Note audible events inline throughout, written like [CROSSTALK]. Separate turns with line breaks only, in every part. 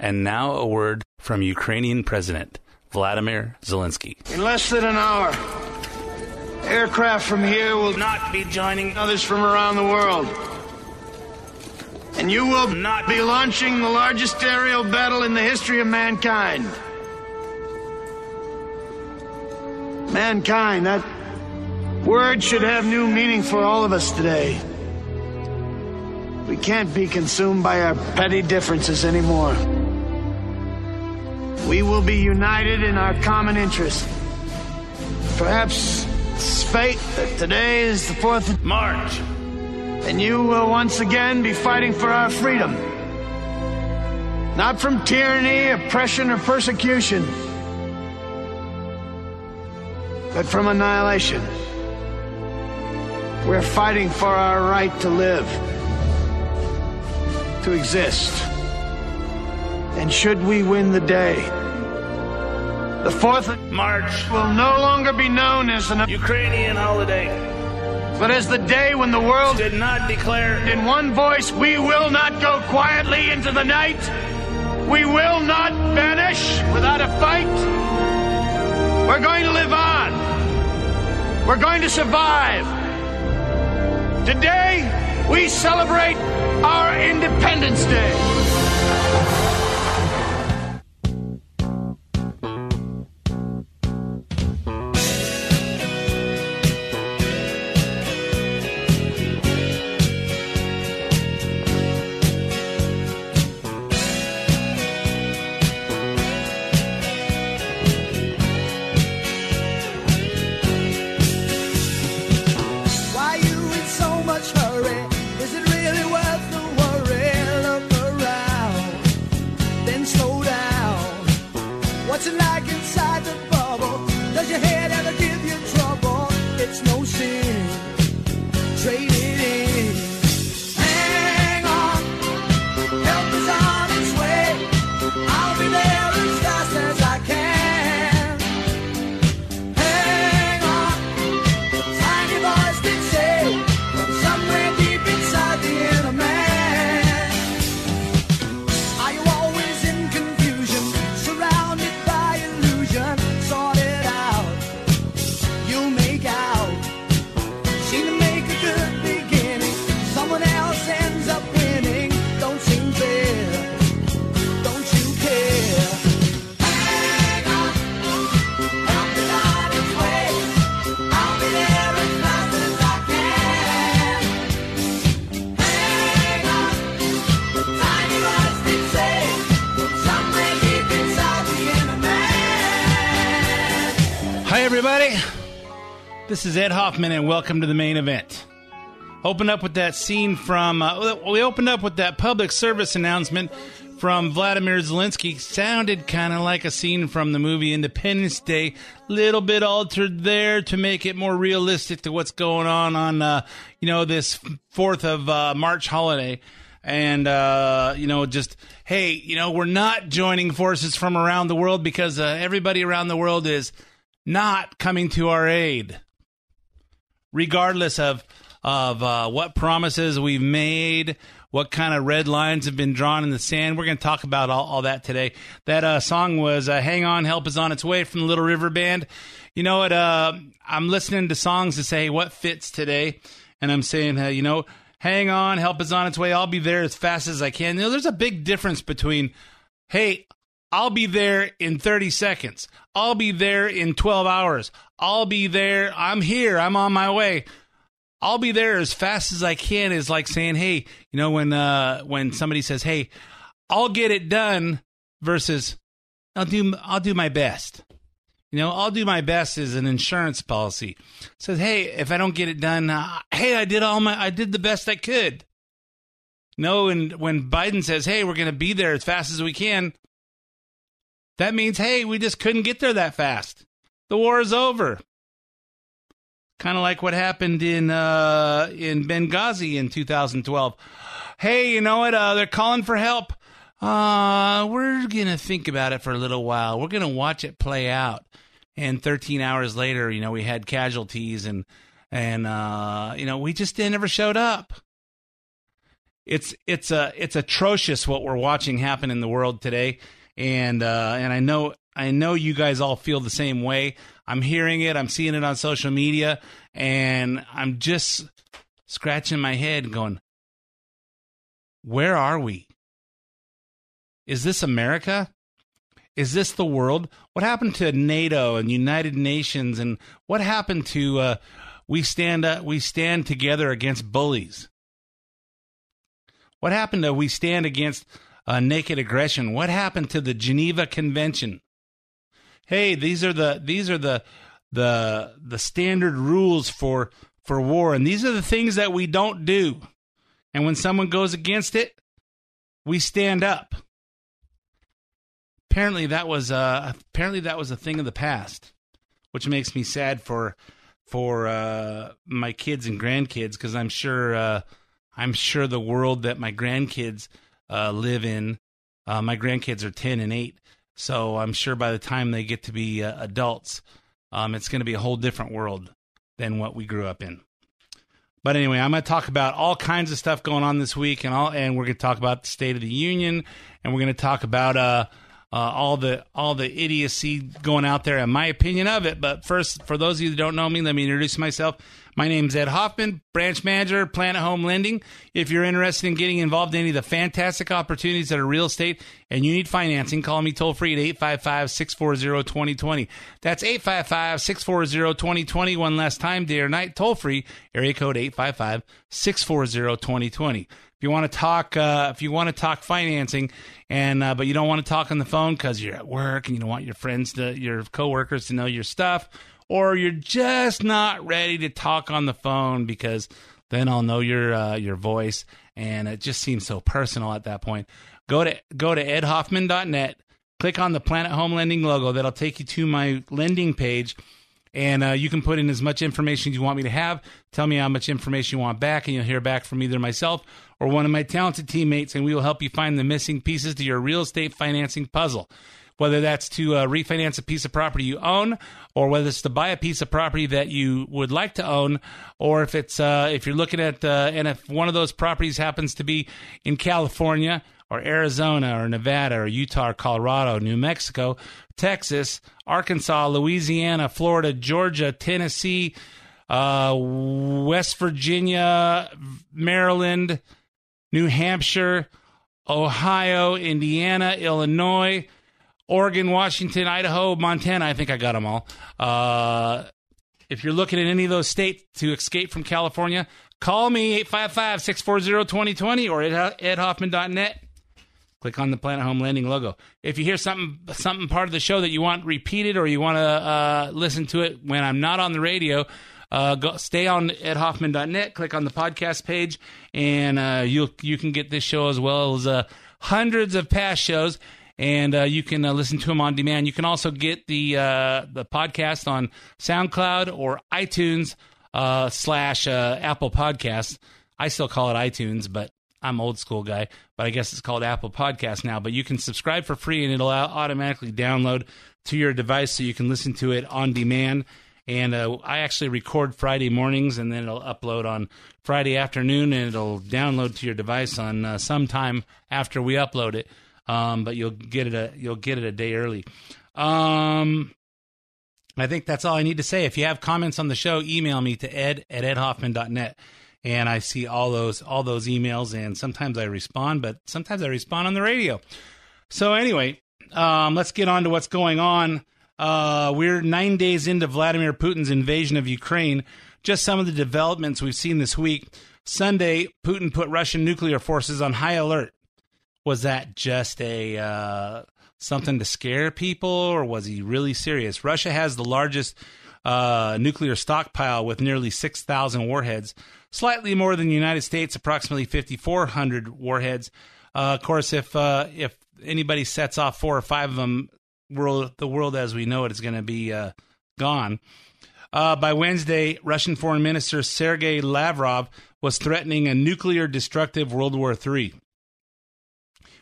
And now a word from Ukrainian President Vladimir Zelensky.
In less than an hour, aircraft from here will not be joining others from around the world. And you will not be launching the largest aerial battle in the history of mankind. Mankind, that word should have new meaning for all of us today. We can't be consumed by our petty differences anymore. We will be united in our common interest. Perhaps it's fate that today is the 4th of March, and you will once again be fighting for our freedom. Not from tyranny, oppression, or persecution, but from annihilation. We're fighting for our right to live, to exist. And should we win the day, the 4th of March will no longer be known as an Ukrainian holiday, but as the day when the world did not declare in one voice, we will not go quietly into the night. We will not vanish without a fight. We're going to live on. We're going to survive. Today, we celebrate our Independence Day.
This is Ed Hoffman, and welcome to the main event. Open up with that scene from. Uh, we opened up with that public service announcement from Vladimir Zelensky. Sounded kind of like a scene from the movie Independence Day. Little bit altered there to make it more realistic to what's going on on, uh, you know, this Fourth of uh, March holiday. And uh, you know, just hey, you know, we're not joining forces from around the world because uh, everybody around the world is not coming to our aid regardless of of uh, what promises we've made, what kind of red lines have been drawn in the sand. We're going to talk about all, all that today. That uh, song was uh, "Hang On, Help Is On Its Way" from the Little River Band. You know what? Uh, I'm listening to songs to say what fits today, and I'm saying, you know, "Hang On, Help Is On Its Way." I'll be there as fast as I can. You know, there's a big difference between, "Hey, I'll be there in 30 seconds. I'll be there in 12 hours. I'll be there. I'm here. I'm on my way. I'll be there as fast as I can is like saying, "Hey, you know when uh when somebody says, "Hey, I'll get it done" versus I'll do I'll do my best. You know, I'll do my best is an insurance policy. says, "Hey, if I don't get it done, uh, hey, I did all my I did the best I could." No, and when Biden says, "Hey, we're going to be there as fast as we can," that means, "Hey, we just couldn't get there that fast. The war is over." Kind of like what happened in uh, in Benghazi in 2012. Hey, you know what? Uh, they're calling for help. Uh, we're gonna think about it for a little while. We're gonna watch it play out. And 13 hours later, you know, we had casualties, and and uh, you know, we just never showed up. it's it's a it's atrocious what we're watching happen in the world today, and uh, and I know I know you guys all feel the same way. I'm hearing it, I'm seeing it on social media, and I'm just scratching my head, going, "Where are we? Is this America?" Is this the world? What happened to NATO and United Nations, and what happened to uh, we stand up, we stand together against bullies? What happened to we stand against uh, naked aggression? What happened to the Geneva Convention? Hey, these are the these are the the the standard rules for for war, and these are the things that we don't do. And when someone goes against it, we stand up. Apparently, that was uh, apparently that was a thing of the past, which makes me sad for for uh, my kids and grandkids because I'm sure uh, I'm sure the world that my grandkids uh, live in, uh, my grandkids are 10 and 8. So I'm sure by the time they get to be uh, adults, um, it's going to be a whole different world than what we grew up in. But anyway, I'm going to talk about all kinds of stuff going on this week, and all, and we're going to talk about the State of the Union, and we're going to talk about uh, uh, all the all the idiocy going out there, and my opinion of it. But first, for those of you that don't know me, let me introduce myself. My name's Ed Hoffman, branch manager, Planet Home Lending. If you're interested in getting involved in any of the fantastic opportunities that are real estate and you need financing, call me toll free at 855 640 2020. That's 855 640 2020. One last time, day or night, toll free, area code 855 640 2020 if you want to talk uh, if you want to talk financing and uh, but you don't want to talk on the phone because you're at work and you don't want your friends to your coworkers to know your stuff or you're just not ready to talk on the phone because then I'll know your uh, your voice and it just seems so personal at that point. Go to go to edhoffman.net, click on the Planet Home Lending logo that'll take you to my lending page and uh, you can put in as much information you want me to have. Tell me how much information you want back, and you'll hear back from either myself or one of my talented teammates, and we will help you find the missing pieces to your real estate financing puzzle whether that's to uh, refinance a piece of property you own or whether it's to buy a piece of property that you would like to own or if it's uh, if you're looking at uh, and if one of those properties happens to be in California or Arizona or Nevada or Utah or Colorado, New Mexico, Texas, Arkansas, Louisiana, Florida, Georgia, Tennessee, uh, West Virginia, Maryland, New Hampshire, Ohio, Indiana, Illinois, Oregon, Washington, Idaho, Montana. I think I got them all. Uh, if you're looking at any of those states to escape from California, call me 855 640 2020 or at edhoffman.net. Click on the Planet Home Lending logo. If you hear something, something part of the show that you want repeated or you want to uh, listen to it when I'm not on the radio, uh, go, stay on edhoffman.net, click on the podcast page, and uh, you you can get this show as well as uh, hundreds of past shows and uh, you can uh, listen to them on demand. You can also get the uh, the podcast on SoundCloud or iTunes uh, slash uh, Apple Podcasts. I still call it iTunes, but I'm old school guy. But I guess it's called Apple Podcast now. But you can subscribe for free, and it'll automatically download to your device, so you can listen to it on demand. And uh, I actually record Friday mornings, and then it'll upload on Friday afternoon, and it'll download to your device on sometime after we upload it um, but you'll get it a you'll get it a day early. Um, I think that's all I need to say. If you have comments on the show, email me to ed at edhoffman.net. And I see all those all those emails, and sometimes I respond, but sometimes I respond on the radio. So anyway, um, let's get on to what's going on. Uh, we're nine days into Vladimir Putin's invasion of Ukraine. Just some of the developments we've seen this week. Sunday, Putin put Russian nuclear forces on high alert was that just a uh, something to scare people, or was he really serious? Russia has the largest uh, nuclear stockpile with nearly six thousand warheads, slightly more than the United States, approximately fifty four hundred warheads. Uh, of course, if uh, if anybody sets off four or five of them, world the world as we know it is going to be uh, gone. Uh, by Wednesday, Russian Foreign Minister Sergei Lavrov was threatening a nuclear destructive World War III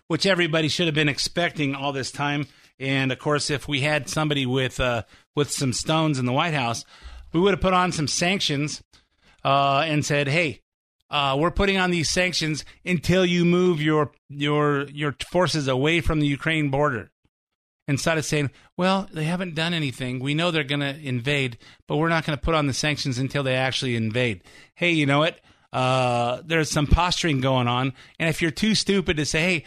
which everybody should have been expecting all this time. And of course, if we had somebody with uh, with some stones in the White House, we would have put on some sanctions uh, and said, "Hey, uh, we're putting on these sanctions until you move your your your forces away from the Ukraine border. Instead of saying, well, they haven't done anything. We know they're going to invade, but we're not going to put on the sanctions until they actually invade. Hey, you know what? Uh, there's some posturing going on, and if you're too stupid to say, hey,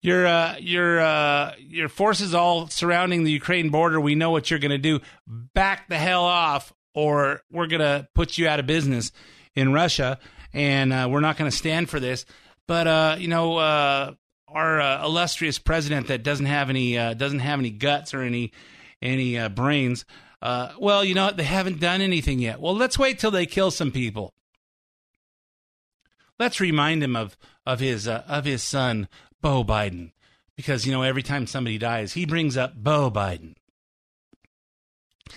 your uh, your uh, your forces all surrounding the Ukraine border, we know what you're going to do. Back the hell off, or we're going to put you out of business in Russia, and uh, we're not going to stand for this. But uh, you know, uh, our uh, illustrious president that doesn't have any doesn't have any guts or any any brains. Well, you know what? They haven't done anything yet. Well, let's wait till they kill some people. Let's remind him of of his uh, of his son Bo Biden, because you know every time somebody dies, he brings up Bo Biden.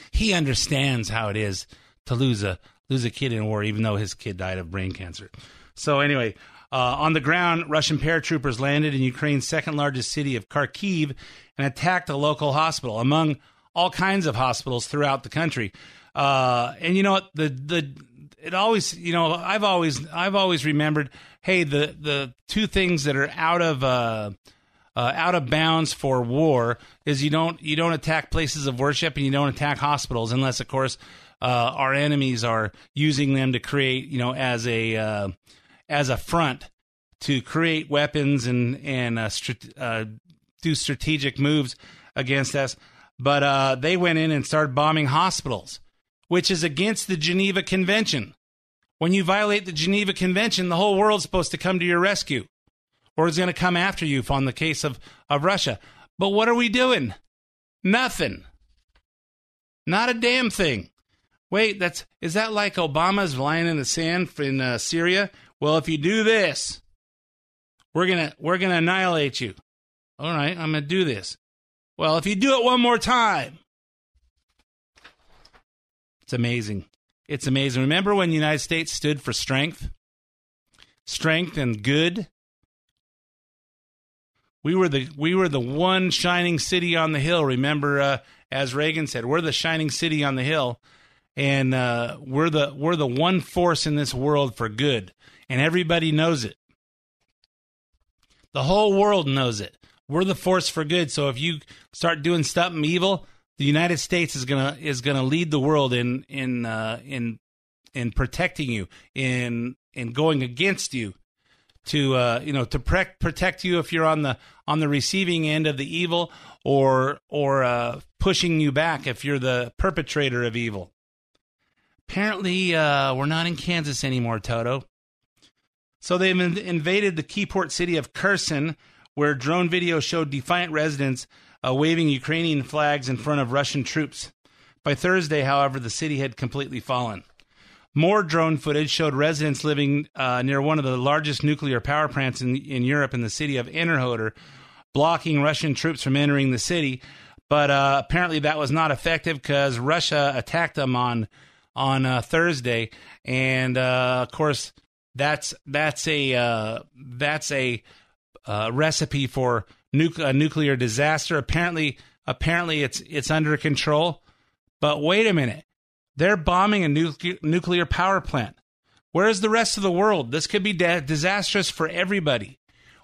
He understands how it is to lose a lose a kid in war, even though his kid died of brain cancer. So anyway, uh, on the ground, Russian paratroopers landed in Ukraine's second largest city of Kharkiv and attacked a local hospital, among all kinds of hospitals throughout the country. Uh, and you know what? The the it always you know I've always I've always remembered. Hey, the the two things that are out of uh, uh, out of bounds for war is you don't you don't attack places of worship and you don't attack hospitals unless of course uh, our enemies are using them to create you know as a uh, as a front to create weapons and and uh, strat- uh, do strategic moves against us. But they went in and started bombing hospitals, which is against the Geneva Convention. When you violate the Geneva Convention, the whole world's supposed to come to your rescue, or is going to come after you on the case of of Russia. But what are we doing? Nothing. Not a damn thing. Wait, that's is that like Obama's lying in the sand in uh, Syria? Well, if you do this, we're gonna we're gonna annihilate you. All right, I'm gonna do this. Well, if you do it one more time, it's amazing. It's amazing. Remember when the United States stood for strength, strength and good. We were the we were the one shining city on the hill. Remember, uh, as Reagan said, we're the shining city on the hill, and uh, we're the we're the one force in this world for good and everybody knows it. The whole world knows it. We're the force for good. So if you start doing something evil, the United States is gonna is gonna lead the world in in uh, in in protecting you, in in going against you, to uh, you know to pre- protect you if you're on the on the receiving end of the evil, or or uh, pushing you back if you're the perpetrator of evil. Apparently, uh, we're not in Kansas anymore, Toto. So they've invaded the key port city of Kherson, where drone video showed defiant residents uh, waving Ukrainian flags in front of Russian troops. By Thursday, however, the city had completely fallen. More drone footage showed residents living uh, near one of the largest nuclear power plants in, in Europe in the city of Enerhodar, blocking Russian troops from entering the city. But uh, apparently, that was not effective because Russia attacked them on on uh, Thursday, and uh, of course, that's that's a uh, that's a uh, recipe for nu- a nuclear disaster. Apparently, apparently it's it's under control. But wait a minute, they're bombing a nu- nuclear power plant. Where is the rest of the world? This could be disastrous for everybody.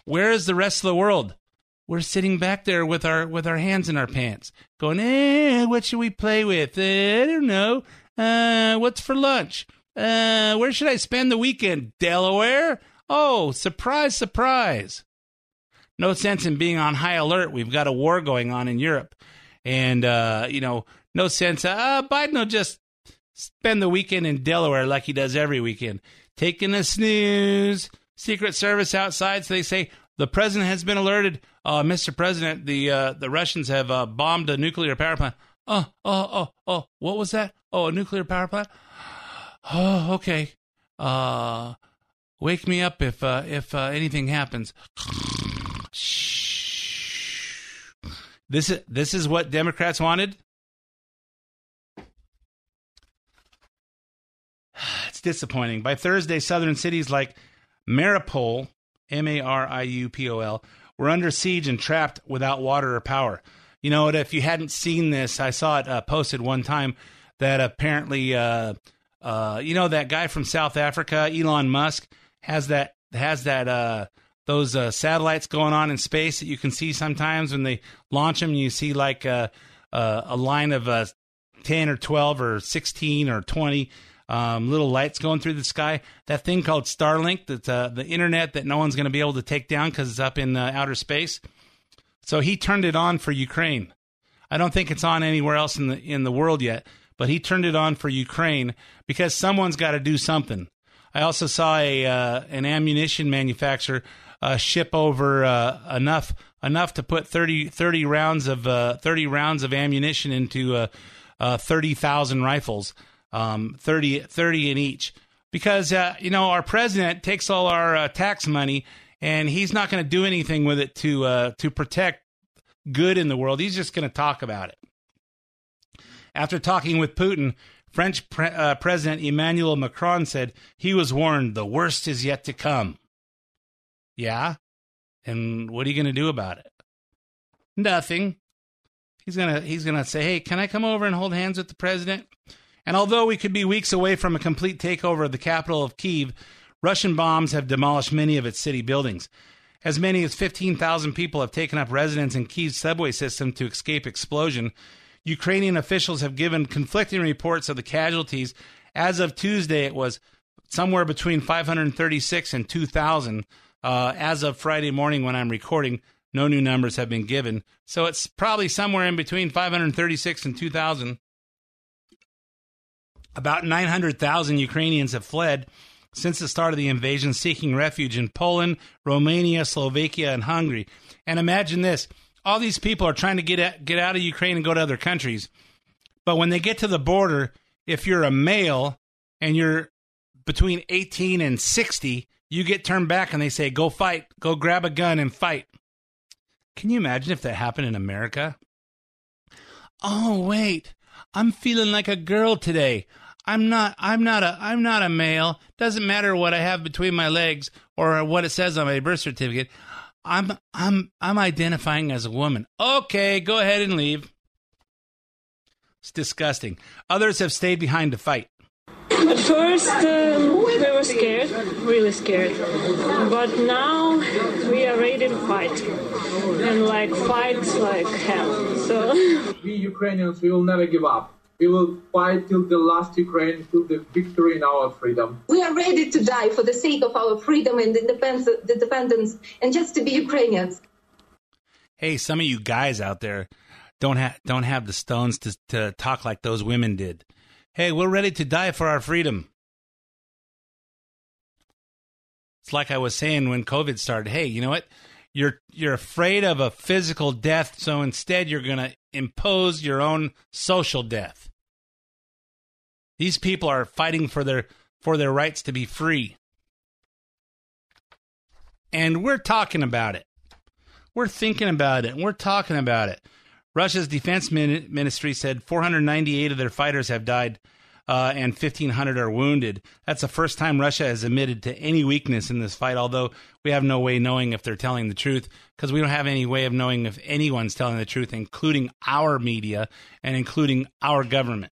Where is the rest of the world? We're sitting back there with our with our hands in our pants, going, "Eh, what should we play with? Uh, I don't know. Uh, what's for lunch? Uh, where should I spend the weekend? Delaware? Oh, surprise, surprise. No sense in being on high alert. We've got a war going on in Europe. And, uh, you know, no sense. Uh, Biden will just spend the weekend in Delaware like he does every weekend, taking a snooze. Secret Service outside, so they say the president has been alerted. Uh, Mr. President, the uh, the Russians have uh, bombed a nuclear power plant. Oh, oh, oh, oh, what was that? Oh, a nuclear power plant. [SIGHS] Oh, okay. Uh, wake me up if uh, if uh, anything happens. [SIGHS] [LAUGHS] This is this is what Democrats wanted. [SIGHS] It's disappointing. By Thursday, southern cities like Maripol, M A R I U P O L, were under siege and trapped without water or power. You know, if you hadn't seen this, I saw it uh, posted one time that apparently uh, uh, you know that guy from South Africa, Elon Musk, has that has that uh, those uh, satellites going on in space that you can see sometimes when they launch them. You see like a, a, a line of uh, ten or twelve or sixteen or twenty um, little lights going through the sky. That thing called Starlink, that's uh, the internet that no one's going to be able to take down because it's up in uh, outer space. So he turned it on for Ukraine. I don't think it's on anywhere else in the in the world yet, but he turned it on for Ukraine because someone's got to do something. I also saw a uh, an ammunition manufacturer uh, ship over uh, enough enough to put 30, 30 rounds of uh, thirty rounds of ammunition into uh, uh, thirty thousand rifles, um, 30, 30 in each. Because you know our president takes all our tax money and he's not going to do anything with it to to protect good in the world. He's just going to talk about it. After talking with Putin, French pre- uh, President Emmanuel Macron said he was warned the worst is yet to come. Yeah? And what are you going to do about it? Nothing. He's going to he's going to say, "Hey, can I come over and hold hands with the president?" And although we could be weeks away from a complete takeover of the capital of Kiev, Russian bombs have demolished many of its city buildings. As many as 15,000 people have taken up residence in Kiev's subway system to escape explosion. Ukrainian officials have given conflicting reports of the casualties. As of Tuesday, it was somewhere between 536 and 2,000. Uh, as of Friday morning, when I'm recording, no new numbers have been given. So it's probably somewhere in between 536 and 2,000. About 900,000 Ukrainians have fled since the start of the invasion, seeking refuge in Poland, Romania, Slovakia, and Hungary. And imagine this all these people are trying to get at, get out of Ukraine and go to other countries. But when they get to the border, if you're a male and you're between 18 and 60, you get turned back and they say, "Go fight. Go grab a gun and fight." Can you imagine if that happened in America? Oh, wait. I'm feeling like a girl today. I'm not I'm not a I'm not a male. Doesn't matter what I have between my legs or what it says on my birth certificate. I'm I'm I'm identifying as a woman. Okay, go ahead and leave. It's disgusting. Others have stayed behind to fight.
At first, um, we were scared, really scared. But now we are ready to fight, and like fight like hell. So [LAUGHS]
we Ukrainians, we will never give up. We will fight till the last Ukraine, till the victory in our freedom.
We are ready to die for the sake of our freedom and independence, the independence, and just to be Ukrainians.
Hey, some of you guys out there don't have don't have the stones to to talk like those women did. Hey, we're ready to die for our freedom. It's like I was saying when COVID started. Hey, you know what? You're you're afraid of a physical death, so instead you're going to impose your own social death. These people are fighting for their for their rights to be free. And we're talking about it. We're thinking about it. And we're talking about it. Russia's defense ministry said 498 of their fighters have died uh, and 1,500 are wounded. That's the first time Russia has admitted to any weakness in this fight, although we have no way knowing if they're telling the truth because we don't have any way of knowing if anyone's telling the truth, including our media and including our government.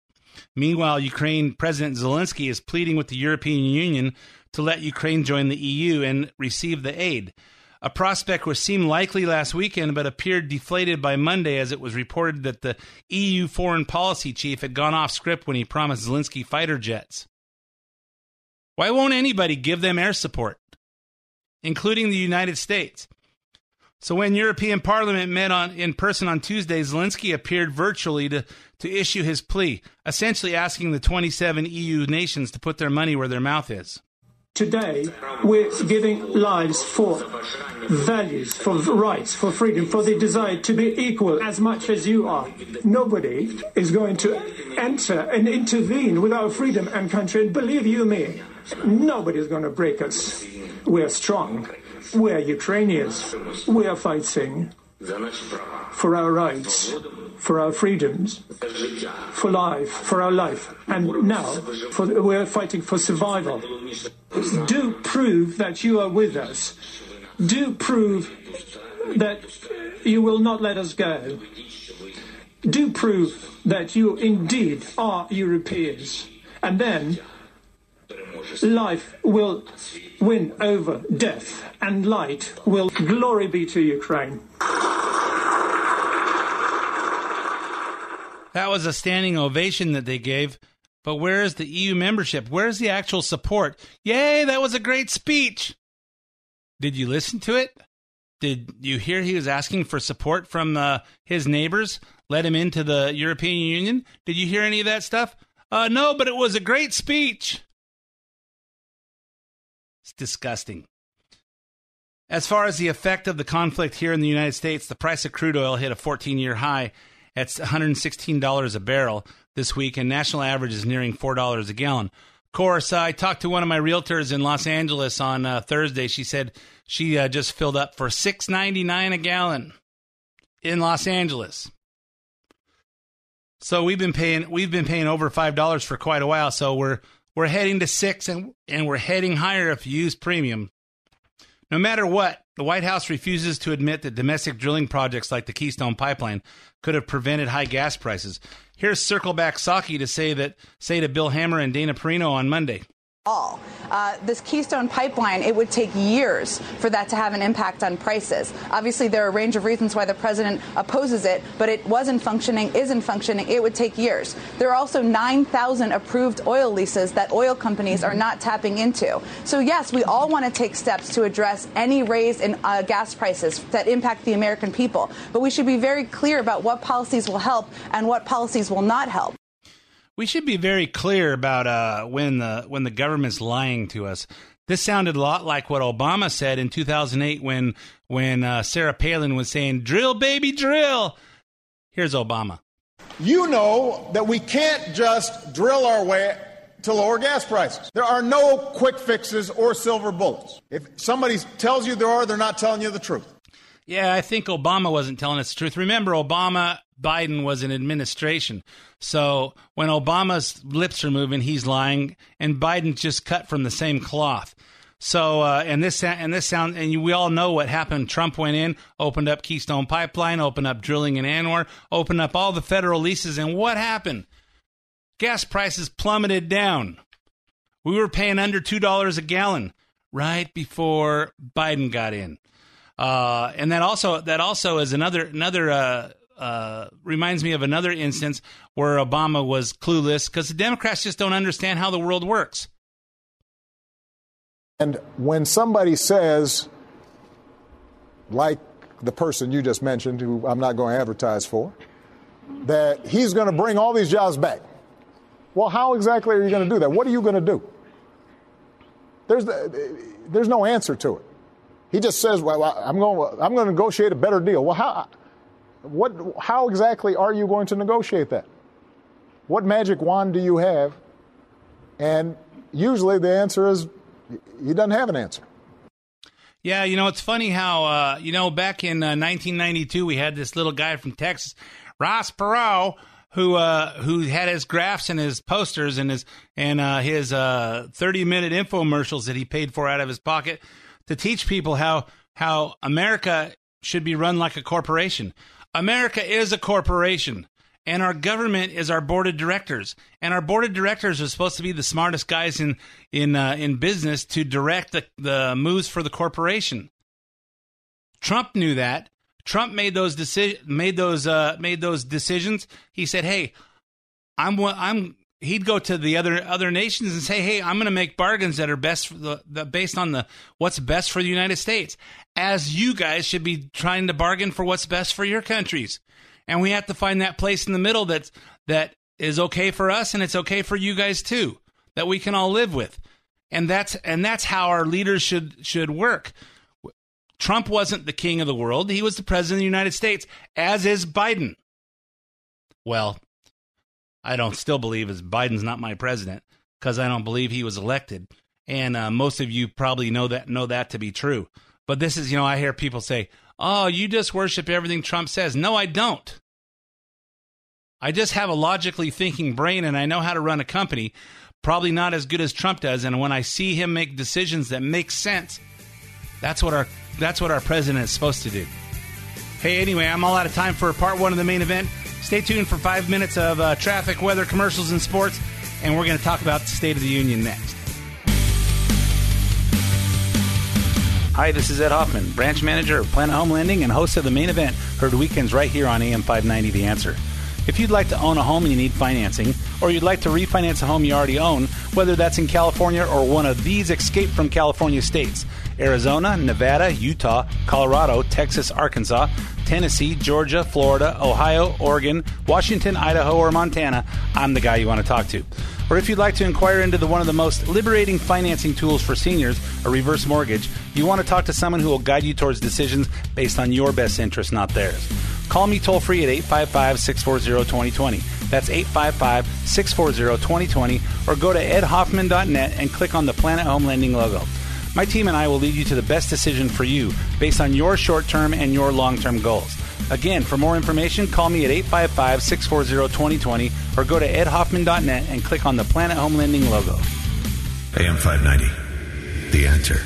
Meanwhile, Ukraine President Zelensky is pleading with the European Union to let Ukraine join the EU and receive the aid. A prospect which seemed likely last weekend but appeared deflated by Monday as it was reported that the EU foreign policy chief had gone off script when he promised Zelensky fighter jets. Why won't anybody give them air support, including the United States? So when European Parliament met on in person on Tuesday, Zelensky appeared virtually to, to issue his plea, essentially asking the 27 EU nations to put their money where their mouth is.
Today, we're giving lives for values, for rights, for freedom, for the desire to be equal as much as you are. Nobody is going to enter and intervene with our freedom and country. And believe you me, nobody is going to break us. We're strong. We're Ukrainians. We are fighting for our rights, for our freedoms, for life, for our life. And now, for, we're fighting for survival. Do prove that you are with us. Do prove that you will not let us go. Do prove that you indeed are Europeans. And then life will win over death, and light will. Glory be to Ukraine.
That was a standing ovation that they gave. But where is the EU membership? Where's the actual support? Yay, that was a great speech. Did you listen to it? Did you hear he was asking for support from uh, his neighbors? Let him into the European Union? Did you hear any of that stuff? Uh, no, but it was a great speech. It's disgusting. As far as the effect of the conflict here in the United States, the price of crude oil hit a 14 year high at $116 a barrel this week, and national average is nearing $4 a gallon. Of course, I talked to one of my realtors in Los Angeles on uh, Thursday. She said she uh, just filled up for $6.99 a gallon in Los Angeles. So we've been paying we've been paying over five dollars for quite a while. So we're we're heading to six and and we're heading higher if you use premium. No matter what, the White House refuses to admit that domestic drilling projects like the Keystone Pipeline could have prevented high gas prices. Here's Circleback Psaki to say that say to Bill Hemmer and Dana Perino on Monday
all. Uh, this Keystone pipeline, it would take years for that to have an impact on prices. Obviously, there are a range of reasons why the president opposes it, but it wasn't functioning, isn't functioning. It would take years. There are also 9,000 approved oil leases that oil companies are not tapping into. So, yes, we all want to take steps to address any raise in uh, gas prices that impact the American people, but we should be very clear about what policies will help and what policies will not help
we should be very clear about uh, when the when the government's lying to us. This sounded a lot like what Obama said in 2008 when when uh, Sarah Palin was saying "drill, baby, drill." Here's Obama.
You know that we can't just drill our way to lower gas prices. There are no quick fixes or silver bullets. If somebody tells you there are, they're not telling you the truth.
Yeah, I think Obama wasn't telling us the truth. Remember, Obama Biden was an administration. So when Obama's lips are moving, he's lying, and Biden's just cut from the same cloth. So uh, and this and this sound and we all know what happened. Trump went in, opened up Keystone Pipeline, opened up drilling in ANWR, opened up all the federal leases, and what happened? Gas prices plummeted down. We were paying under two dollars a gallon right before Biden got in. Uh, and that also that also is another another uh, uh, reminds me of another instance where Obama was clueless because the Democrats just don't understand how the world works.
And when somebody says, like the person you just mentioned, who I'm not going to advertise for, that he's going to bring all these jobs back. Well, how exactly are you going to do that? What are you going to do? There's, there's no answer to it. He just says, well, I'm going, I'm going to negotiate a better deal. Well, how, what, how exactly are you going to negotiate that? What magic wand do you have? And usually the answer is he doesn't have an answer.
Yeah, you know, it's funny how, uh, you know, back in uh, 1992, we had this little guy from Texas, Ross Perot, who uh, who had his graphs and his posters and his and uh, his uh, 30 minute infomercials that he paid for out of his pocket to teach people how how America should be run like a corporation. America is a corporation and our government is our board of directors. And our board of directors are supposed to be the smartest guys in in uh, in business to direct the, the moves for the corporation. Trump knew that. Trump made those deci- made those uh, made those decisions. He said hey i'm i'm he'd go to the other other nations and say hey i'm going to make bargains that are best for the, the based on the what's best for the united states as you guys should be trying to bargain for what's best for your countries. And we have to find that place in the middle that's that is okay for us and it's okay for you guys too, that we can all live with. And that's and that's how our leaders should should work. Trump wasn't the king of the world. He was the president of the United States, as is Biden. Well, I don't still believe as Biden's not my president because I don't believe he was elected. And uh, most of you probably know that know that to be true. But this is, you know, I hear people say, oh, you just worship everything Trump says. No, I don't. I just have a logically thinking brain and I know how to run a company, probably not as good as Trump does. And when I see him make decisions that make sense, that's what our that's what our president is supposed to do. Hey, anyway, I'm all out of time for part one of the main event. Stay tuned for five minutes of uh, traffic, weather, commercials, and sports, and we're going to talk about the State of the Union next.
Hi, this is Ed Hoffman, branch manager of Planet Home Lending and host of the main event, heard weekends right here on AM 590 The Answer. If you'd like to own a home and you need financing, or you'd like to refinance a home you already own, whether that's in California or one of these escape from California states, Arizona, Nevada, Utah, Colorado, Texas, Arkansas, Tennessee, Georgia, Florida, Ohio, Oregon, Washington, Idaho, or Montana, I'm the guy you want to talk to. Or if you'd like to inquire into the one of the most liberating financing tools for seniors, a reverse mortgage, you want to talk to someone who will guide you towards decisions based on your best interest, not theirs. Call me toll free at 855 640 2020. That's 855 640 2020, or go to edhoffman.net and click on the Planet Home Lending logo. My team and I will lead you to the best decision for you based on your short term and your long term goals. Again, for more information, call me at 855 640 2020 or go to edhoffman.net and click on the Planet Home Lending logo.
AM 590. The answer.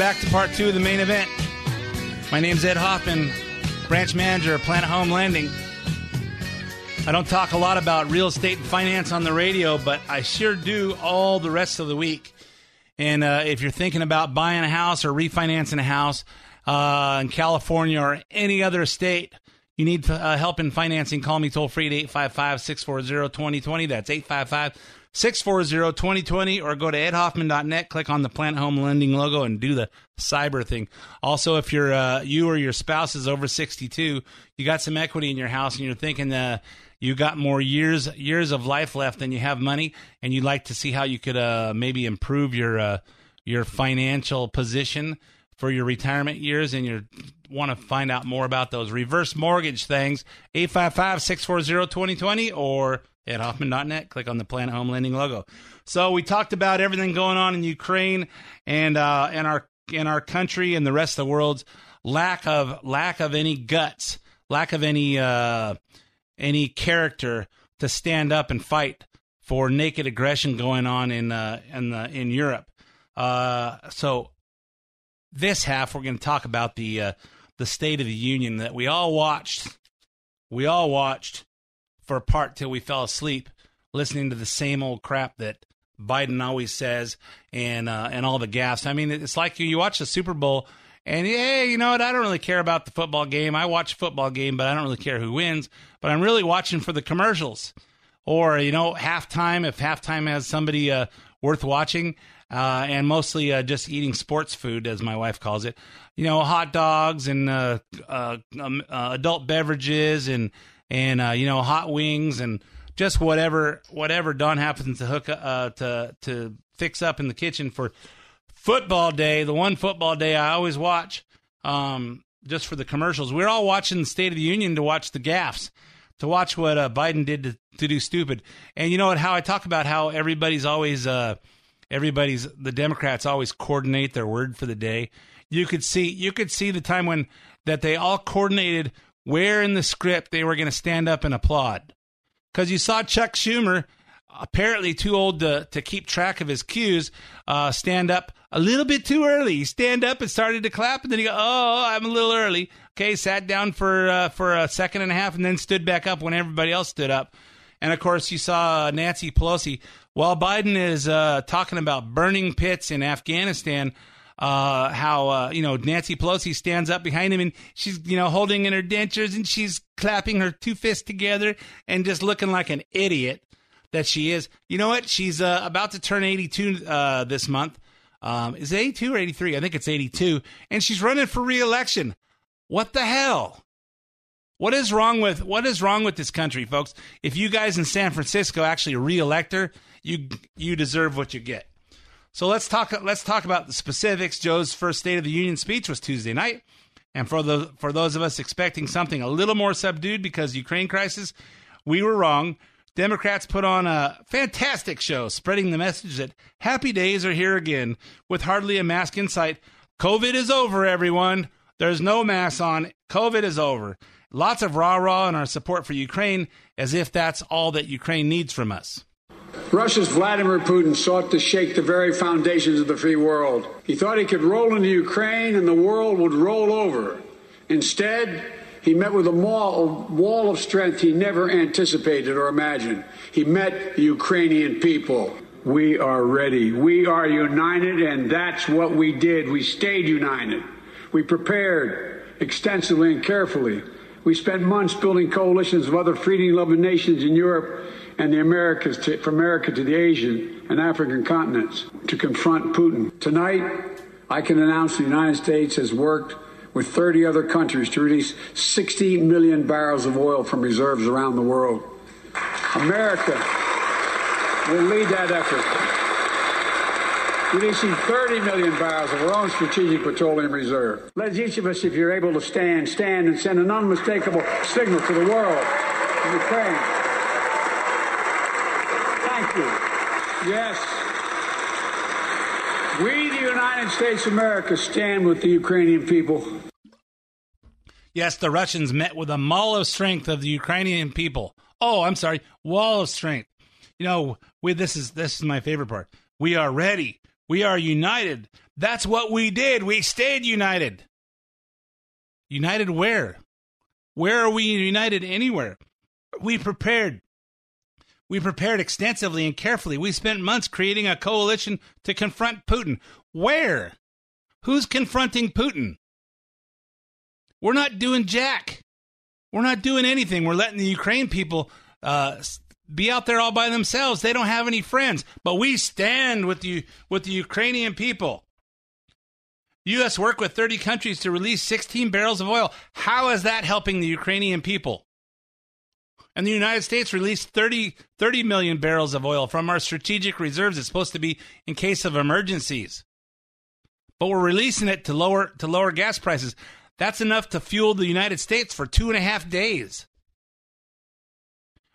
Back to part two of the main event. My name's Ed Hoffman, branch manager of Planet Home Lending. I don't talk a lot about real estate and finance on the radio, but I sure do all the rest of the week. And uh, if you're thinking about buying a house or refinancing a house uh, in California or any other state, you need uh, help in financing, call me toll free at 855 640 2020. That's 855 640 2020, or go to edhoffman.net, click on the Planet Home Lending logo, and do the cyber thing. Also, if you're uh, you or your spouse is over 62, you got some equity in your house, and you're thinking uh, you got more years years of life left than you have money, and you'd like to see how you could uh, maybe improve your uh, your financial position for your retirement years, and you want to find out more about those reverse mortgage things, 855-640-2020 or edhoffman.net. Click on the Planet Home Lending logo. So we talked about everything going on in Ukraine and uh, and our in our country and the rest of the world's lack of lack of any guts, lack of any uh, any character to stand up and fight for naked aggression going on in uh, in the in Europe. Uh, so this half we're going to talk about the uh, the State of the Union that we all watched. We all watched for a part till we fell asleep, listening to the same old crap that Biden always says and uh, and all the gaffes. I mean, it's like you, you watch the Super Bowl and hey, you know what? I don't really care about the football game. I watch football game, but I don't really care who wins. But I'm really watching for the commercials or you know halftime if halftime has somebody uh, worth watching. Uh, and mostly uh, just eating sports food, as my wife calls it. You know, hot dogs and uh, uh, um, uh, adult beverages and and uh, you know hot wings and just whatever whatever Don happens to hook uh, to to fix up in the kitchen for football day. The one football day I always watch, um, just for the commercials. We're all watching the State of the Union to watch the gaffes, to watch what uh, Biden did to, to do stupid. And you know what? How I talk about how everybody's always uh, everybody's the Democrats always coordinate their word for the day. You could see you could see the time when that they all coordinated where in the script they were going to stand up and applaud. Because you saw Chuck Schumer, apparently too old to, to keep track of his cues, uh, stand up a little bit too early. He stand up and started to clap, and then he go, "Oh, I'm a little early." Okay, sat down for uh, for a second and a half, and then stood back up when everybody else stood up. And of course, you saw Nancy Pelosi while Biden is uh, talking about burning pits in Afghanistan uh, how uh, you know Nancy Pelosi stands up behind him and she's you know holding in her dentures and she's clapping her two fists together and just looking like an idiot that she is. You know what? She's uh, about to turn 82 uh, this month. Um, is it 82 or 83? I think it's 82, and she's running for re-election. What the hell? What is wrong with what is wrong with this country, folks? If you guys in San Francisco actually re-elect her, you you deserve what you get. So let's talk. Let's talk about the specifics. Joe's first State of the Union speech was Tuesday night, and for the for those of us expecting something a little more subdued because Ukraine crisis, we were wrong. Democrats put on a fantastic show, spreading the message that happy days are here again, with hardly a mask in sight. COVID is over, everyone. There's no mask on. COVID is over. Lots of rah rah in our support for Ukraine, as if that's all that Ukraine needs from us.
Russia's Vladimir Putin sought to shake the very foundations of the free world. He thought he could roll into Ukraine and the world would roll over. Instead, he met with a wall, of strength he never anticipated or imagined. He met the Ukrainian people. We are ready. We are united, and that's what we did. We stayed united. We prepared extensively and carefully. We spent months building coalitions of other freedom loving nations in Europe and the Americas, to, from America to the Asian and African continents, to confront Putin. Tonight, I can announce the United States has worked with 30 other countries to release 60 million barrels of oil from reserves around the world. America will lead that effort, releasing 30 million barrels of our own strategic petroleum reserve. Let each of us, if you're able to stand, stand and send an unmistakable signal to the world, Ukraine. Thank you. Yes. We, the United States of America, stand with the Ukrainian people.
Yes, the Russians met with a mall of strength of the Ukrainian people. Oh, I'm sorry, wall of strength. You know, we, this is this is my favorite part. We are ready. We are united. That's what we did. We stayed united. United where? Where are we united anywhere? We prepared. We prepared extensively and carefully. We spent months creating a coalition to confront Putin. Where? Who's confronting Putin? We're not doing jack. We're not doing anything. We're letting the Ukraine people uh, be out there all by themselves. They don't have any friends. But we stand with you with the Ukrainian people. U.S. work with 30 countries to release 16 barrels of oil. How is that helping the Ukrainian people? And the United States released 30, 30 million barrels of oil from our strategic reserves. It's supposed to be in case of emergencies. But we're releasing it to lower to lower gas prices. That's enough to fuel the United States for two and a half days.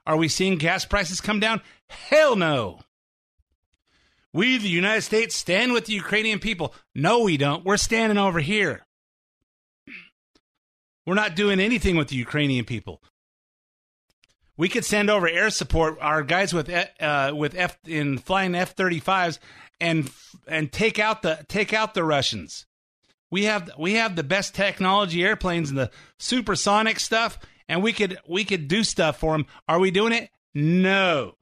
Are we seeing gas prices come down? Hell no. We, the United States, stand with the Ukrainian people. No, we don't. We're standing over here. We're not doing anything with the Ukrainian people. We could send over air support, our guys with uh, with F in flying F thirty fives, and and take out the take out the Russians. We have we have the best technology airplanes and the supersonic stuff, and we could we could do stuff for them. Are we doing it? No.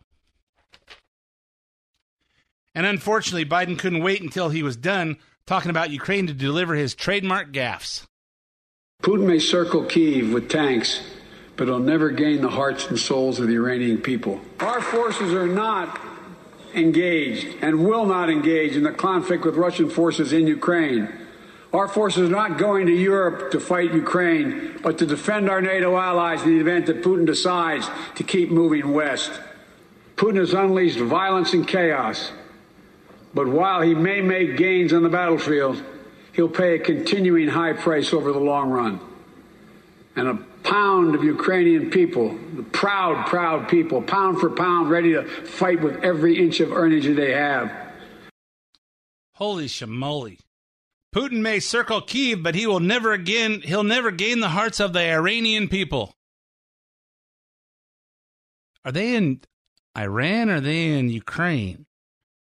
And unfortunately, Biden couldn't wait until he was done talking about Ukraine to deliver his trademark gaffes.
Putin may circle Kiev with tanks, but it'll never gain the hearts and souls of the Iranian people. Our forces are not engaged and will not engage in the conflict with Russian forces in Ukraine. Our forces are not going to Europe to fight Ukraine, but to defend our NATO allies in the event that Putin decides to keep moving west. Putin has unleashed violence and chaos. But while he may make gains on the battlefield, he'll pay a continuing high price over the long run. And a pound of Ukrainian people, the proud, proud people, pound for pound, ready to fight with every inch of energy they have.
Holy shamoly. Putin may circle Kiev, but he will never again he'll never gain the hearts of the Iranian people. Are they in Iran or are they in Ukraine?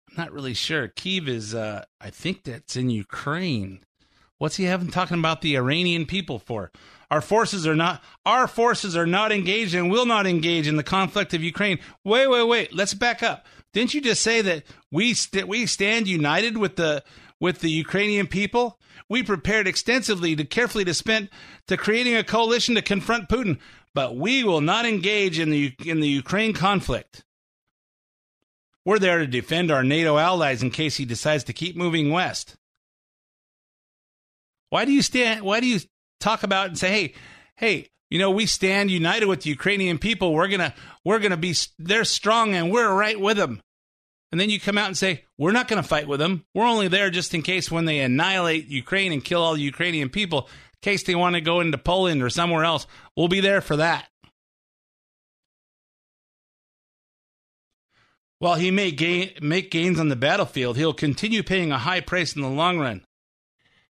I'm not really sure. Kiev is uh I think that's in Ukraine. What's he having talking about the Iranian people for? Our forces are not our forces are not engaged and will not engage in the conflict of Ukraine. Wait, wait, wait. Let's back up. Didn't you just say that we st- we stand united with the with the Ukrainian people? We prepared extensively to carefully to spend to creating a coalition to confront Putin, but we will not engage in the in the Ukraine conflict. We're there to defend our NATO allies in case he decides to keep moving west. Why do you stand why do you talk about and say, "Hey, hey, you know, we stand united with the Ukrainian people. We're to we're to be they're strong and we're right with them." And then you come out and say, "We're not going to fight with them. We're only there just in case when they annihilate Ukraine and kill all the Ukrainian people, in case they want to go into Poland or somewhere else. We'll be there for that." While he may gain, make gains on the battlefield, he'll continue paying a high price in the long run.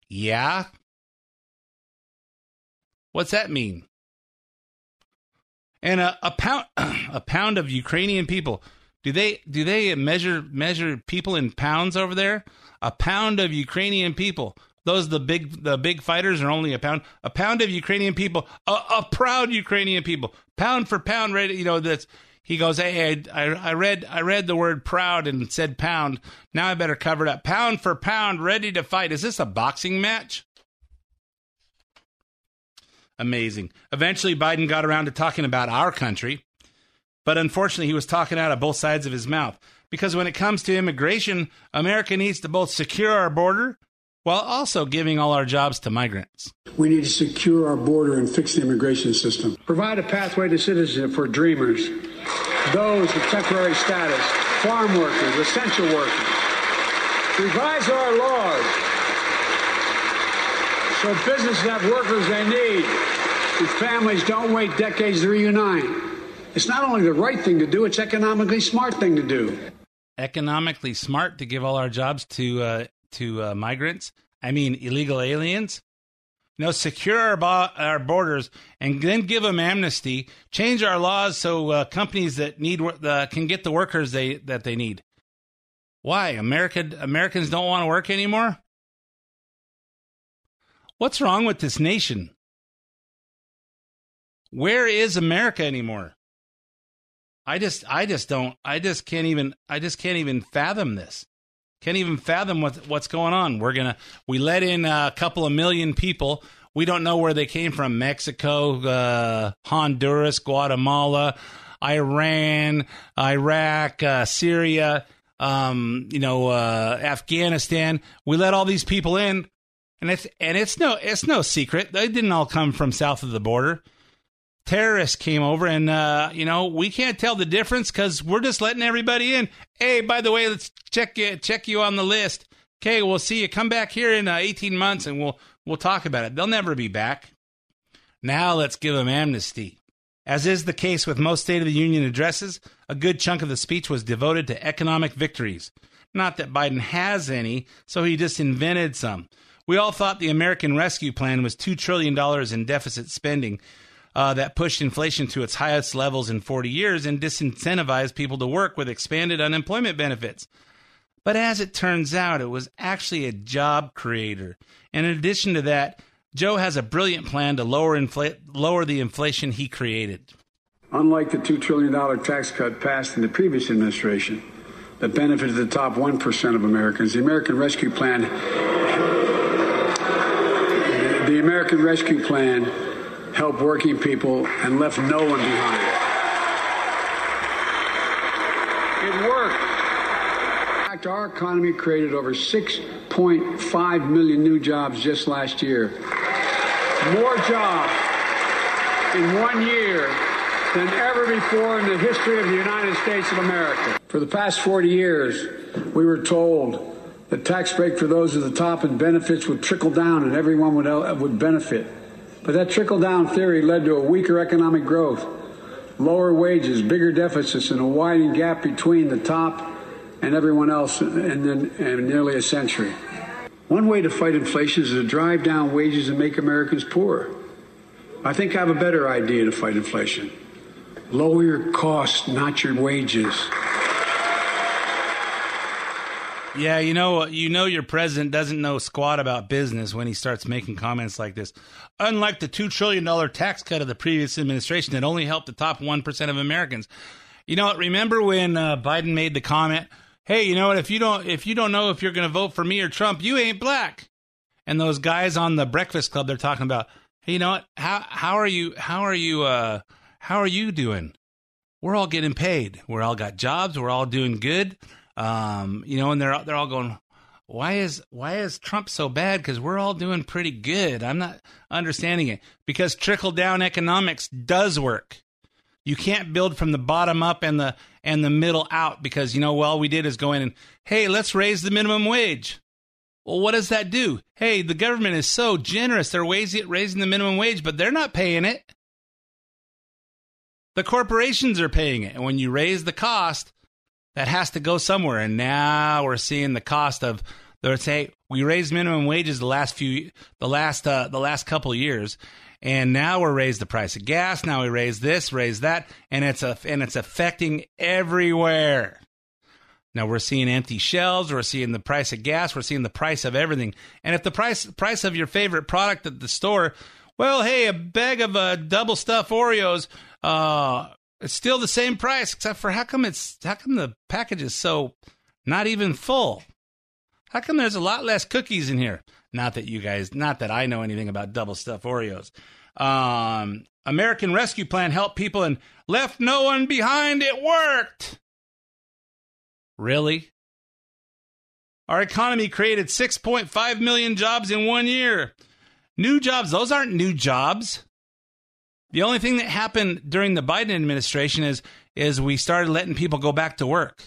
Yeah? What's that mean? And a, a pound [CLEARS THROAT] a pound of Ukrainian people. Do they do they measure measure people in pounds over there? A pound of Ukrainian people. Those the big the big fighters are only a pound. A pound of Ukrainian people. A, a proud Ukrainian people. Pound for pound, ready. You know that's. He goes, hey, I, I read I read the word proud and said pound. Now I better cover it up. Pound for pound, ready to fight. Is this a boxing match? Amazing. Eventually, Biden got around to talking about our country, but unfortunately, he was talking out of both sides of his mouth. Because when it comes to immigration, America needs to both secure our border while also giving all our jobs to migrants.
We need to secure our border and fix the immigration system. Provide a pathway to citizenship for dreamers, those with temporary status, farm workers, essential workers. Revise our laws so businesses have workers they need families don't wait decades to reunite. It's not only the right thing to do, it's economically smart thing to do.
Economically smart to give all our jobs to uh, to uh, migrants. I mean, illegal aliens. Know, secure our, bo- our borders and then give them amnesty. Change our laws so uh, companies that need uh, can get the workers they that they need. Why America Americans don't want to work anymore? What's wrong with this nation? Where is America anymore? I just I just don't I just can't even I just can't even fathom this. Can't even fathom what what's going on. We're gonna we let in a couple of million people. We don't know where they came from. Mexico, uh, Honduras, Guatemala, Iran, Iraq, uh, Syria, um, you know, uh, Afghanistan. We let all these people in, and it's and it's no it's no secret. They didn't all come from south of the border. Terrorists came over and uh, you know we can't tell the difference because we're just letting everybody in. Hey by the way let's check you check you on the list. Okay we'll see you. Come back here in uh, 18 months and we'll we'll talk about it. They'll never be back. Now let's give them amnesty. As is the case with most state of the union addresses a good chunk of the speech was devoted to economic victories. Not that biden has any so he just invented some we all thought the american rescue plan was $2 trillion in deficit spending uh, that pushed inflation to its highest levels in 40 years and disincentivized people to work with expanded unemployment benefits. But as it turns out, it was actually a job creator. And in addition to that, Joe has a brilliant plan to lower, infl- lower the inflation he created.
Unlike the $2 trillion tax cut passed in the previous administration that benefited the top 1% of Americans, the American Rescue Plan American Rescue Plan helped working people and left no one behind. It worked. In fact, our economy created over 6.5 million new jobs just last year. More jobs in one year than ever before in the history of the United States of America. For the past 40 years, we were told the tax break for those at the top and benefits would trickle down and everyone would, would benefit. But that trickle down theory led to a weaker economic growth, lower wages, bigger deficits, and a widening gap between the top and everyone else in, in, in nearly a century. One way to fight inflation is to drive down wages and make Americans poorer. I think I have a better idea to fight inflation. Lower your costs, not your wages.
Yeah, you know, you know, your president doesn't know squat about business when he starts making comments like this. Unlike the two trillion dollar tax cut of the previous administration that only helped the top one percent of Americans. You know, what, remember when uh, Biden made the comment, "Hey, you know what? If you don't, if you don't know if you're going to vote for me or Trump, you ain't black." And those guys on the Breakfast Club, they're talking about, "Hey, you know what? How how are you? How are you? Uh, how are you doing? We're all getting paid. We're all got jobs. We're all doing good." Um, you know, and they're they're all going, why is why is Trump so bad? Because we're all doing pretty good. I'm not understanding it because trickle down economics does work. You can't build from the bottom up and the and the middle out because you know well all we did is go in and hey let's raise the minimum wage. Well, what does that do? Hey, the government is so generous; they're raising the minimum wage, but they're not paying it. The corporations are paying it, and when you raise the cost, that has to go somewhere. And now we're seeing the cost of let's say we raised minimum wages the last few the last uh, the last couple years, and now we're raised the price of gas. Now we raise this, raise that, and it's a and it's affecting everywhere. Now we're seeing empty shelves. We're seeing the price of gas. We're seeing the price of everything. And if the price price of your favorite product at the store, well, hey, a bag of uh, double stuffed Oreos, uh, it's still the same price, except for how come it's how come the package is so not even full? How come there's a lot less cookies in here? Not that you guys, not that I know anything about double stuffed Oreos. Um, American Rescue Plan helped people and left no one behind. It worked. Really? Our economy created 6.5 million jobs in one year. New jobs, those aren't new jobs. The only thing that happened during the Biden administration is is we started letting people go back to work.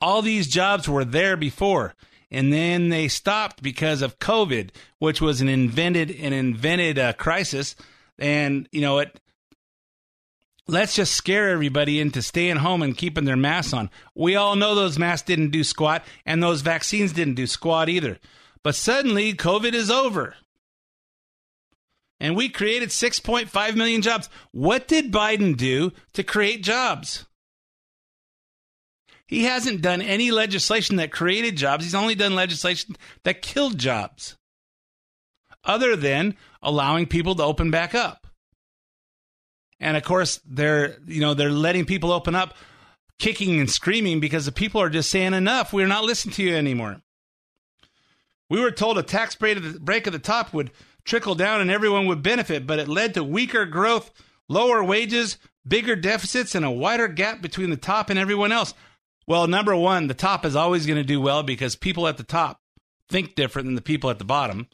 All these jobs were there before and then they stopped because of COVID, which was an invented an invented uh, crisis. And you know. Let's just scare everybody into staying home and keeping their masks on. We all know those masks didn't do squat, and those vaccines didn't do squat either. But suddenly, COVID is over. And we created 6.5 million jobs. What did Biden do to create jobs? He hasn't done any legislation that created jobs. He's only done legislation that killed jobs, other than allowing people to open back up. And of course, they're you know they're letting people open up, kicking and screaming because the people are just saying enough. We're not listening to you anymore. We were told a tax break at the, break at the top would trickle down and everyone would benefit, but it led to weaker growth, lower wages, bigger deficits, and a wider gap between the top and everyone else. Well, number one, the top is always going to do well because people at the top think different than the people at the bottom.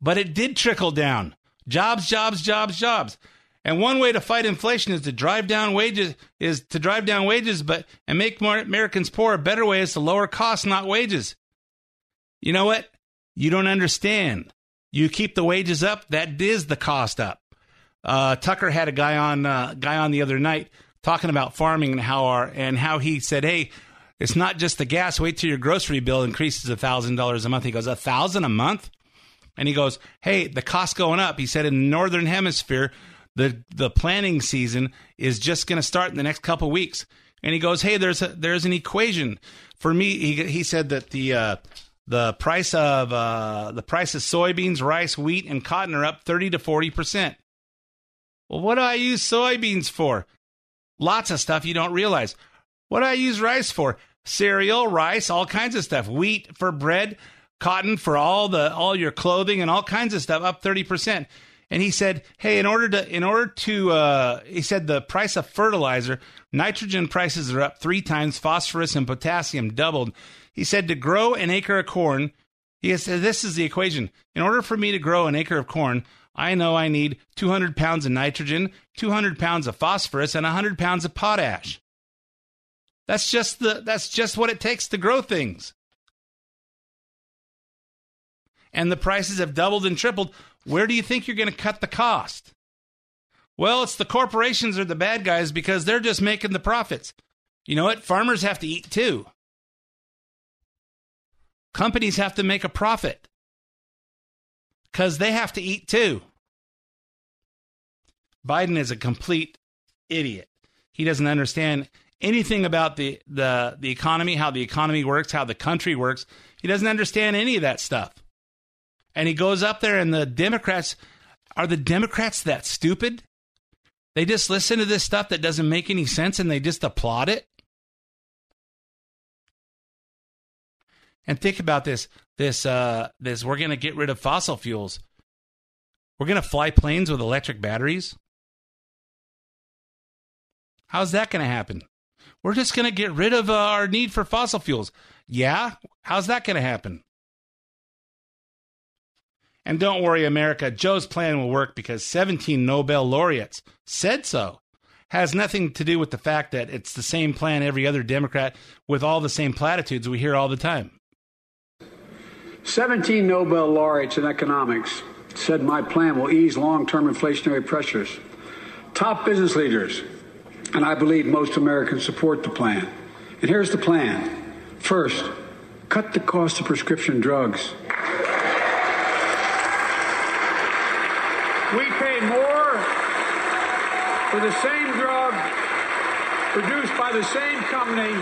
But it did trickle down jobs, jobs, jobs, jobs. And one way to fight inflation is to drive down wages is to drive down wages, but and make more Americans poor. A better way is to lower costs, not wages. You know what? You don't understand. You keep the wages up, that is the cost up. Uh, Tucker had a guy on uh, guy on the other night talking about farming and how our and how he said, "Hey, it's not just the gas. Wait till your grocery bill increases a thousand dollars a month." He goes, "A thousand a month?" And he goes, "Hey, the cost going up." He said, "In the northern hemisphere, the the planting season is just going to start in the next couple weeks." And he goes, "Hey, there's a, there's an equation for me." He he said that the uh, the price of uh, the price of soybeans, rice, wheat, and cotton are up thirty to forty percent. Well, what do I use soybeans for? Lots of stuff you don't realize. What do I use rice for? Cereal, rice, all kinds of stuff. Wheat for bread, cotton for all the all your clothing and all kinds of stuff up 30%. And he said, "Hey, in order to in order to uh, he said the price of fertilizer, nitrogen prices are up 3 times, phosphorus and potassium doubled." He said to grow an acre of corn, he said this is the equation. In order for me to grow an acre of corn, I know I need 200 pounds of nitrogen, 200 pounds of phosphorus, and 100 pounds of potash. That's just the that's just what it takes to grow things. And the prices have doubled and tripled. Where do you think you're going to cut the cost? Well, it's the corporations are the bad guys because they're just making the profits. You know what? Farmers have to eat too. Companies have to make a profit because they have to eat too. Biden is a complete idiot. He doesn't understand anything about the, the, the economy, how the economy works, how the country works. He doesn't understand any of that stuff. And he goes up there, and the Democrats are the Democrats that stupid? They just listen to this stuff that doesn't make any sense and they just applaud it? And think about this this uh this we're going to get rid of fossil fuels. We're going to fly planes with electric batteries. How's that going to happen? We're just going to get rid of uh, our need for fossil fuels. Yeah, how's that going to happen? And don't worry, America, Joe's plan will work because 17 Nobel laureates said so. Has nothing to do with the fact that it's the same plan every other Democrat with all the same platitudes we hear all the time.
17 Nobel laureates in economics said my plan will ease long term inflationary pressures. Top business leaders, and I believe most Americans support the plan. And here's the plan first, cut the cost of prescription drugs. We pay more for the same drug produced by the same company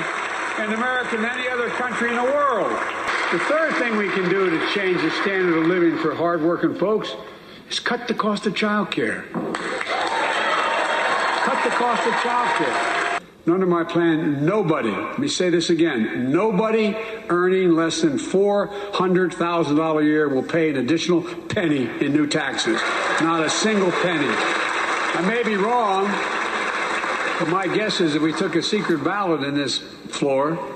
in America than any other country in the world. The third thing we can do to change the standard of living for hardworking folks is cut the cost of child care. Cut the cost of child care. Under my plan, nobody, let me say this again, nobody earning less than $400,000 a year will pay an additional penny in new taxes. Not a single penny. I may be wrong, but my guess is if we took a secret ballot in this floor,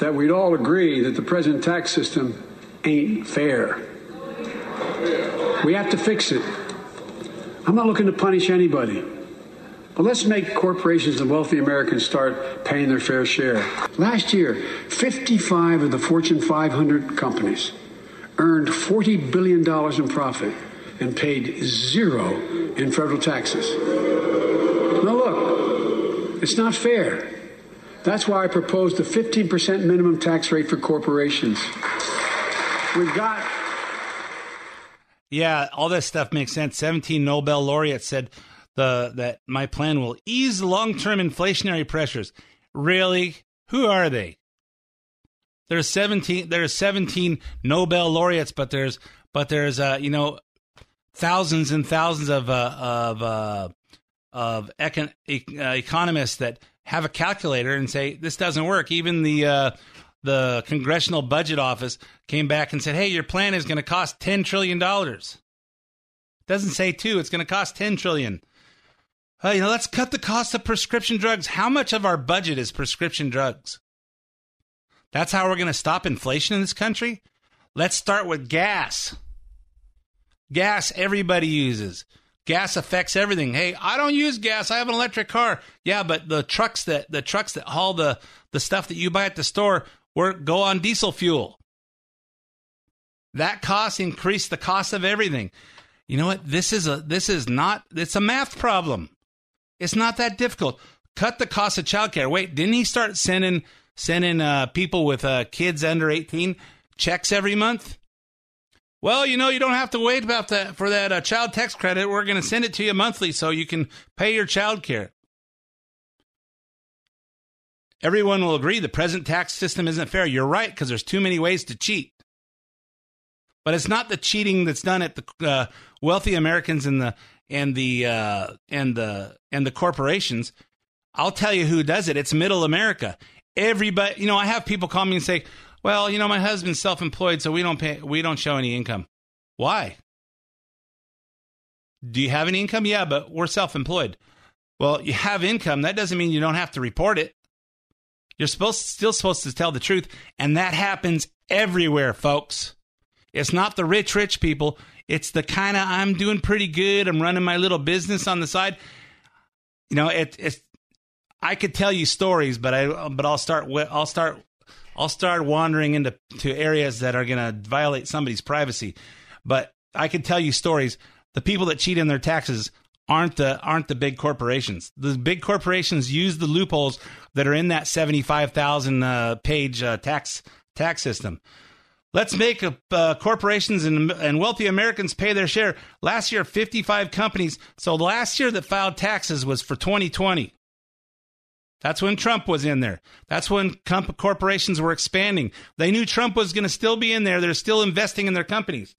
that we'd all agree that the present tax system ain't fair. We have to fix it. I'm not looking to punish anybody. But let's make corporations and wealthy Americans start paying their fair share. Last year, 55 of the Fortune 500 companies earned $40 billion in profit and paid zero in federal taxes. Now, look, it's not fair. That's why I proposed a 15% minimum tax rate for corporations. We've got
Yeah, all this stuff makes sense. 17 Nobel laureates said the that my plan will ease long-term inflationary pressures. Really? Who are they? There's 17 there's 17 Nobel laureates, but there's but there's uh, you know thousands and thousands of uh, of uh, of econ- e- uh, economists that have a calculator and say this doesn't work. Even the uh, the Congressional Budget Office came back and said, "Hey, your plan is going to cost ten trillion dollars." Doesn't say two; it's going to cost ten trillion. Uh, you know, let's cut the cost of prescription drugs. How much of our budget is prescription drugs? That's how we're going to stop inflation in this country. Let's start with gas. Gas everybody uses. Gas affects everything. Hey, I don't use gas. I have an electric car. Yeah, but the trucks that the trucks that haul the the stuff that you buy at the store work go on diesel fuel. That cost increased the cost of everything. You know what? This is a this is not it's a math problem. It's not that difficult. Cut the cost of childcare. Wait, didn't he start sending sending uh, people with uh, kids under 18 checks every month? Well, you know, you don't have to wait about that for that uh, child tax credit. We're going to send it to you monthly so you can pay your child care. Everyone will agree the present tax system isn't fair. You're right because there's too many ways to cheat. But it's not the cheating that's done at the uh, wealthy Americans and the and the uh, and the and the corporations. I'll tell you who does it. It's middle America. Everybody, you know, I have people call me and say, "Well, you know, my husband's self-employed, so we don't pay we don't show any income." Why? Do you have any income? Yeah, but we're self-employed. Well, you have income. That doesn't mean you don't have to report it. You're supposed still supposed to tell the truth, and that happens everywhere, folks. It's not the rich, rich people. It's the kind of I'm doing pretty good. I'm running my little business on the side. You know, it, it's. I could tell you stories, but I but I'll start. I'll start. I'll start wandering into to areas that are going to violate somebody's privacy. But I can tell you stories. The people that cheat in their taxes aren't the aren't the big corporations. The big corporations use the loopholes that are in that seventy five thousand uh, page uh, tax tax system. Let's make uh, corporations and, and wealthy Americans pay their share. Last year, 55 companies. So last year that filed taxes was for 2020. That's when Trump was in there. That's when comp- corporations were expanding. They knew Trump was going to still be in there. They're still investing in their companies.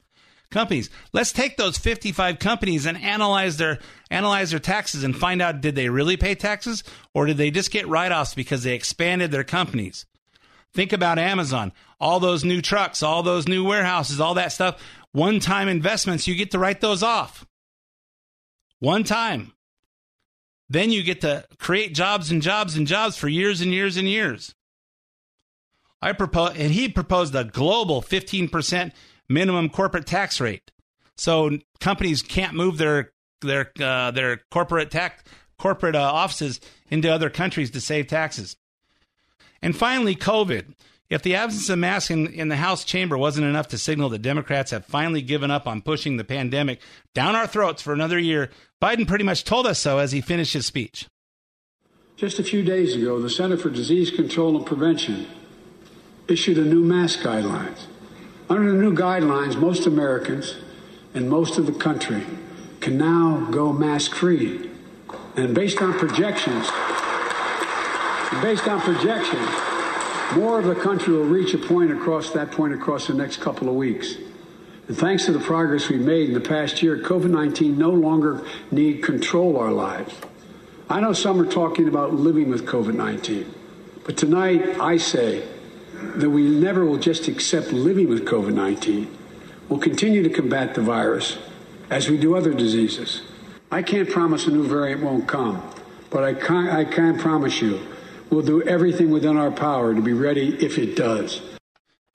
Companies. Let's take those 55 companies and analyze their analyze their taxes and find out did they really pay taxes or did they just get write-offs because they expanded their companies? Think about Amazon. All those new trucks, all those new warehouses, all that stuff. One time investments, you get to write those off. One time. Then you get to create jobs and jobs and jobs for years and years and years. I propose, and he proposed a global 15% minimum corporate tax rate. So companies can't move their their uh, their corporate tax corporate uh, offices into other countries to save taxes. And finally, COVID. If the absence of masks in, in the House chamber wasn't enough to signal that Democrats have finally given up on pushing the pandemic down our throats for another year, Biden pretty much told us so as he finished his speech.
Just a few days ago, the Center for Disease Control and Prevention issued a new mask guidelines. Under the new guidelines, most Americans and most of the country can now go mask free. And based on projections, based on projections, more of the country will reach a point across that point across the next couple of weeks. And thanks to the progress we've made in the past year, COVID 19 no longer need control our lives. I know some are talking about living with COVID 19, but tonight I say that we never will just accept living with COVID 19. We'll continue to combat the virus as we do other diseases. I can't promise a new variant won't come, but I can, I can promise you we'll do everything within our power to be ready if it does.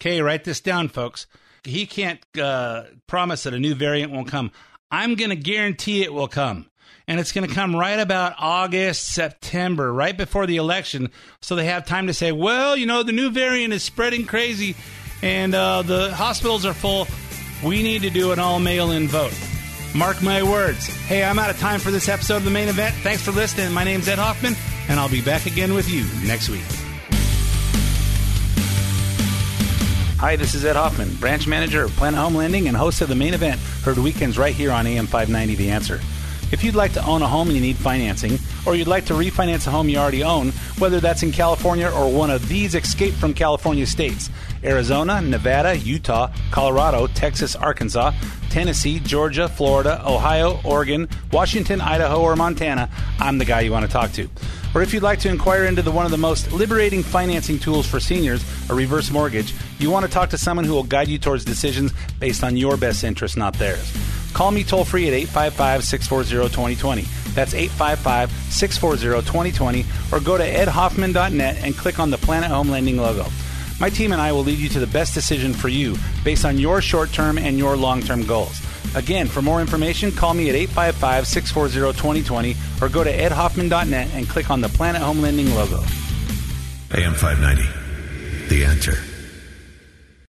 Okay, write this down, folks. He can't uh, promise that a new variant won't come. I'm going to guarantee it will come. And it's going to come right about August, September, right before the election. So they have time to say, well, you know, the new variant is spreading crazy and uh, the hospitals are full. We need to do an all mail in vote. Mark my words. Hey, I'm out of time for this episode of the main event. Thanks for listening. My name's Ed Hoffman, and I'll be back again with you next week.
Hi, this is Ed Hoffman, branch manager of Planet Home Lending and host of the main event, heard weekends right here on AM 590 The Answer. If you'd like to own a home and you need financing, or you'd like to refinance a home you already own, whether that's in California or one of these escape from California states Arizona, Nevada, Utah, Colorado, Texas, Arkansas, Tennessee, Georgia, Florida, Ohio, Oregon, Washington, Idaho, or Montana, I'm the guy you want to talk to. Or if you'd like to inquire into the, one of the most liberating financing tools for seniors, a reverse mortgage, you want to talk to someone who will guide you towards decisions based on your best interest, not theirs. Call me toll free at 855 640 2020. That's 855 640 2020, or go to edhoffman.net and click on the Planet Home Lending logo. My team and I will lead you to the best decision for you based on your short term and your long term goals. Again, for more information, call me at 855 640 2020 or go to edhoffman.net and click on the Planet Home Lending logo.
AM 590. The answer.